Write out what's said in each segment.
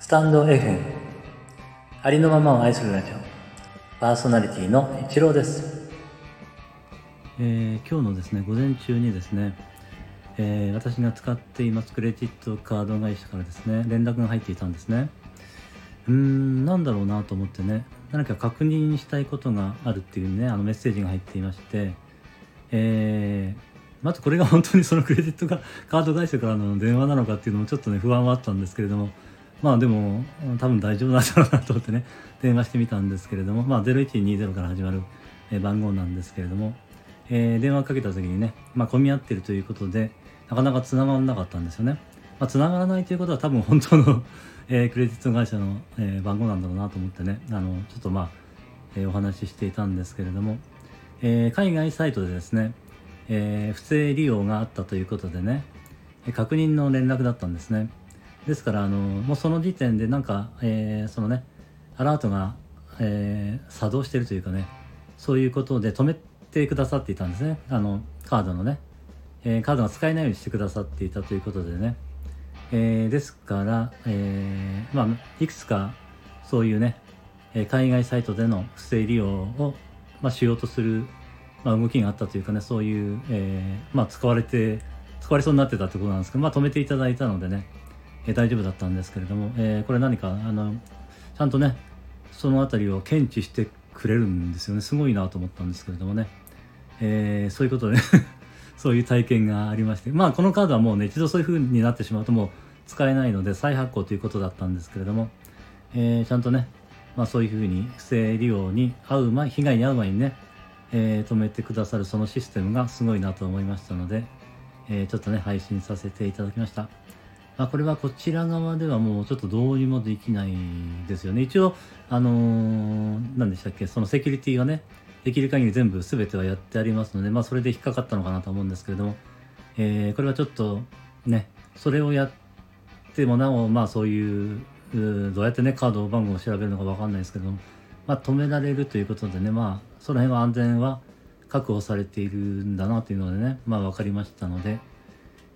スタンド FM ありのままを愛するラジオ。パーソナリティの一郎です、えー今日のですね午前中にですね、えー私が使っていますクレジットカード会社からですね連絡が入っていたんですね。うーんなんだろうなと思ってね何か確認したいことがあるっていうねあのメッセージが入っていましてえーまずこれが本当にそのクレジットがカード会社からの電話なのかっていうのもちょっとね不安はあったんですけれどもまあでも多分大丈夫なんだろうなと思ってね電話してみたんですけれどもまあ0120から始まる番号なんですけれども、えー電話かけた時にねまあ混み合ってるということでなかなか繋がらなかったんですよね、まあ、繋がらないということは多分本当の、えークレジット会社の、えー番号なんだろうなと思ってねあのちょっとまあ、えーお話ししていたんですけれども、えー海外サイトでですね、えー不正利用があったということでね確認の連絡だったんですね。ですからあのもうその時点でなんか、えーそのねアラートが、えー作動してるというかねそういうことで止めてくださっていたんですね。あのカードのね、えーカードが使えないようにしてくださっていたということでね、えーですから、えーまあいくつかそういうねえー海外サイトでの不正利用を、まあ、しようとする、まあ、動きがあったというかねそういう、えーまあ、使われて使われそうになってたってことなんですけど、まあ、止めていただいたのでね、えー大丈夫だったんですけれども、えーこれ何かあのちゃんとねそのあたりを検知してくれるんですよね。すごいなと思ったんですけれどもね、えーそういうことで そういう体験がありまして。まあこのカードはもうね一度そういう風になってしまうともう使えないので再発行ということだったんですけれども、えーちゃんとねまあ、そういうふうに不正利用に遭う前被害に遭う前にね、えー止めてくださるそのシステムがすごいなと思いましたので、えちょっとね配信させていただきました、まあ、これはこちら側ではもうちょっとどうにもできないですよね。一応あのー何でしたっけ？そのセキュリティがねできる限り全部全てはやってありますので、まあ、それで引っかかったのかなと思うんですけれども、えーこれはちょっとねそれをやってもなおまあそういううどうやってねカード番号を調べるのかわかんないですけども、まあ、止められるということでねまあその辺は安全は確保されているんだなというのでねまあ分かりましたので、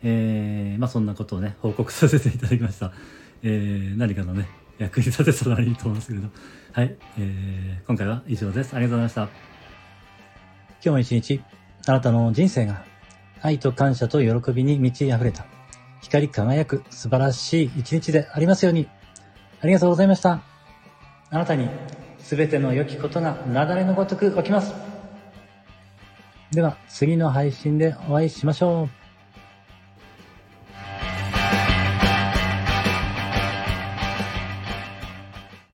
えーまあそんなことをね報告させていただきました、えー何かのね役に立てたらいいと思うんですけれどはい、えー今回は以上ですありがとうございました今日も一日あなたの人生が愛と感謝と喜びに満ち溢れた光り輝く素晴らしい一日でありますようにありがとうございました。あなたに全ての良きことが雪崩のごとく起きます。では次の配信でお会いしましょう。